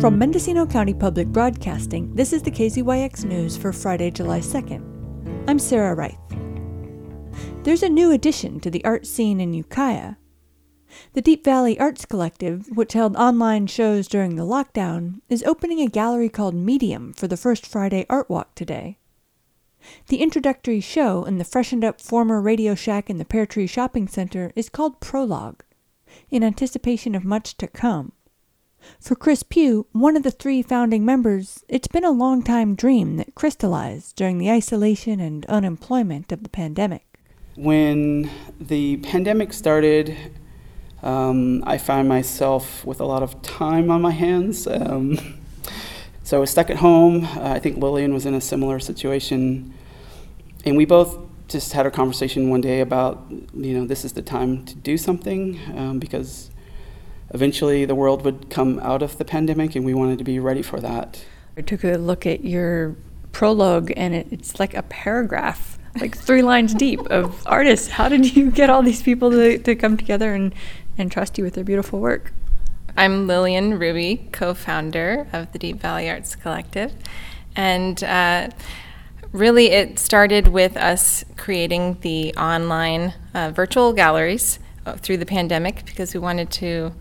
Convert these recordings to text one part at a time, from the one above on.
From Mendocino County Public Broadcasting, this is the KZYX News for Friday, July 2nd. I'm Sarah Reith. There's a new addition to the art scene in Ukiah. The Deep Valley Arts Collective, which held online shows during the lockdown, is opening a gallery called Medium for the first Friday Art Walk today. The introductory show in the freshened up former Radio Shack in the Pear Tree Shopping Center is called Prologue, in anticipation of much to come. For Chris Pugh, one of the three founding members, it's been a long time dream that crystallized during the isolation and unemployment of the pandemic. When the pandemic started, um, I found myself with a lot of time on my hands. Um, so I was stuck at home. Uh, I think Lillian was in a similar situation. And we both just had a conversation one day about, you know, this is the time to do something um, because eventually the world would come out of the pandemic, and we wanted to be ready for that. I took a look at your prologue, and it, it's like a paragraph, like three lines deep of artists. How did you get all these people to, to come together and, and trust you with their beautiful work? I'm Lillian Ruby, co founder of the Deep Valley Arts Collective. And uh, really, it started with us creating the online uh, virtual galleries uh, through the pandemic because we wanted to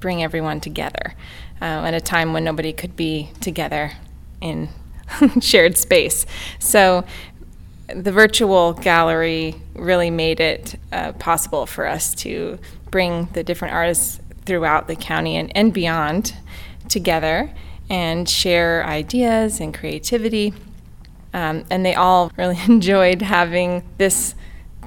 bring everyone together uh, at a time when nobody could be together in shared space. So the virtual gallery really made it uh, possible for us to bring the different artists throughout the county and, and beyond together and share ideas and creativity. Um, and they all really enjoyed having this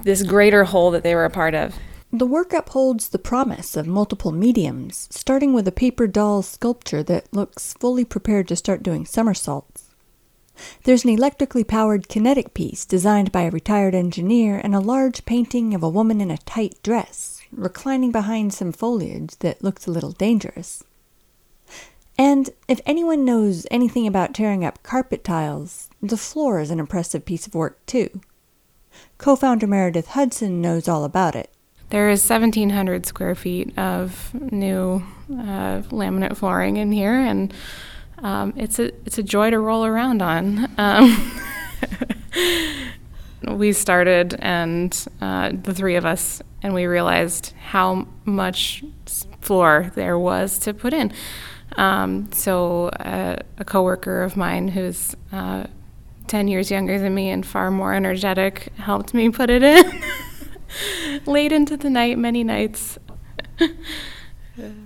this greater whole that they were a part of. The work upholds the promise of multiple mediums, starting with a paper doll sculpture that looks fully prepared to start doing somersaults. There's an electrically powered kinetic piece designed by a retired engineer and a large painting of a woman in a tight dress, reclining behind some foliage that looks a little dangerous. And if anyone knows anything about tearing up carpet tiles, the floor is an impressive piece of work, too. Co founder Meredith Hudson knows all about it. There is 1,700 square feet of new uh, laminate flooring in here, and um, it's a it's a joy to roll around on. Um, we started, and uh, the three of us, and we realized how much floor there was to put in. Um, so uh, a coworker of mine who's uh, 10 years younger than me and far more energetic helped me put it in. late into the night, many nights.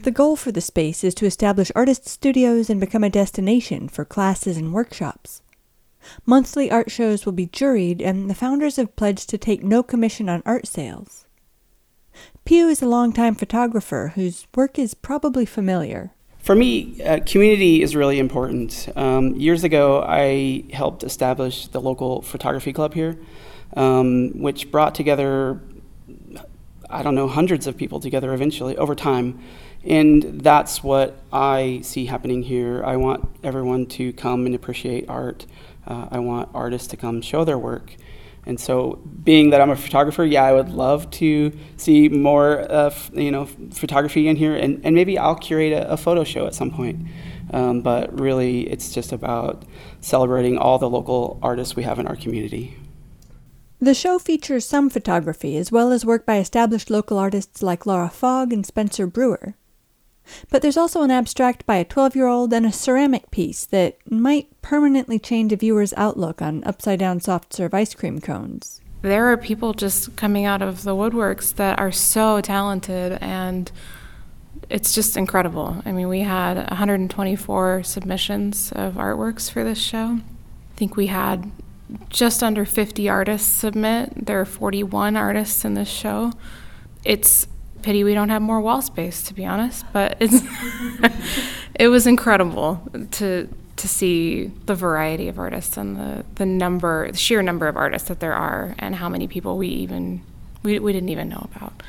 the goal for the space is to establish artist studios and become a destination for classes and workshops. Monthly art shows will be juried, and the founders have pledged to take no commission on art sales. Pugh is a longtime photographer whose work is probably familiar. For me, uh, community is really important. Um, years ago, I helped establish the local photography club here, um, which brought together I don't know, hundreds of people together eventually over time. And that's what I see happening here. I want everyone to come and appreciate art. Uh, I want artists to come show their work. And so, being that I'm a photographer, yeah, I would love to see more, uh, f- you know, photography in here, and, and maybe I'll curate a, a photo show at some point. Um, but really, it's just about celebrating all the local artists we have in our community. The show features some photography as well as work by established local artists like Laura Fogg and Spencer Brewer. But there's also an abstract by a 12 year old and a ceramic piece that might permanently change a viewer's outlook on upside down soft serve ice cream cones. There are people just coming out of the woodworks that are so talented and it's just incredible. I mean, we had 124 submissions of artworks for this show. I think we had just under 50 artists submit. There are 41 artists in this show. It's pity we don't have more wall space, to be honest, but it's it was incredible to to see the variety of artists and the, the number, the sheer number of artists that there are, and how many people we even we, we didn't even know about.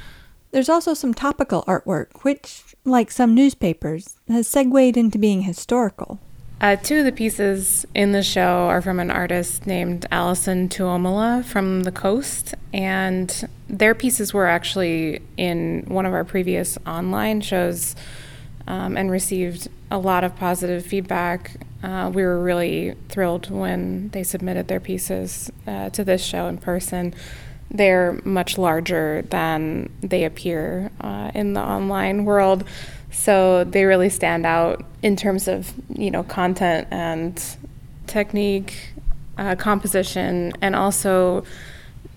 There's also some topical artwork, which, like some newspapers, has segued into being historical. Uh, two of the pieces in the show are from an artist named Allison Tuomola from the coast, and their pieces were actually in one of our previous online shows um, and received a lot of positive feedback. Uh, we were really thrilled when they submitted their pieces uh, to this show in person. They're much larger than they appear uh, in the online world, so they really stand out in terms of you know content and technique, uh, composition, and also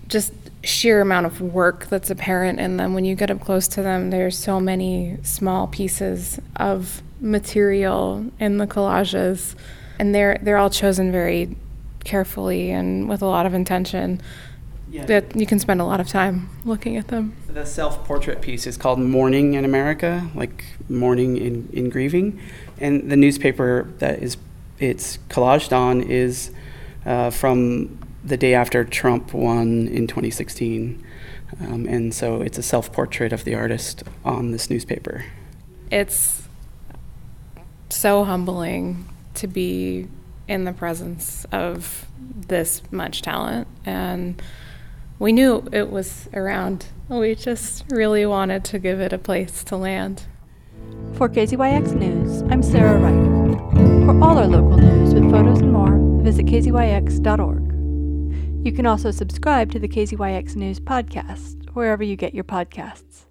just sheer amount of work that's apparent in them. When you get up close to them there's so many small pieces of material in the collages and they're they're all chosen very carefully and with a lot of intention Yeah. that you can spend a lot of time looking at them The self portrait piece is called Mourning in America, like mourning in, in grieving. And the newspaper that is it's collaged on is uh, from the day after Trump won in 2016. Um, and so it's a self portrait of the artist on this newspaper. it's so humbling to be in the presence of this much talent and we knew it was around we just really wanted to give it a place to land For KZYX News, I'm Sarah Reith. For all our local news with photos and more, visit kzyx.org. You can also subscribe to the KZYX News podcast wherever you get your podcasts.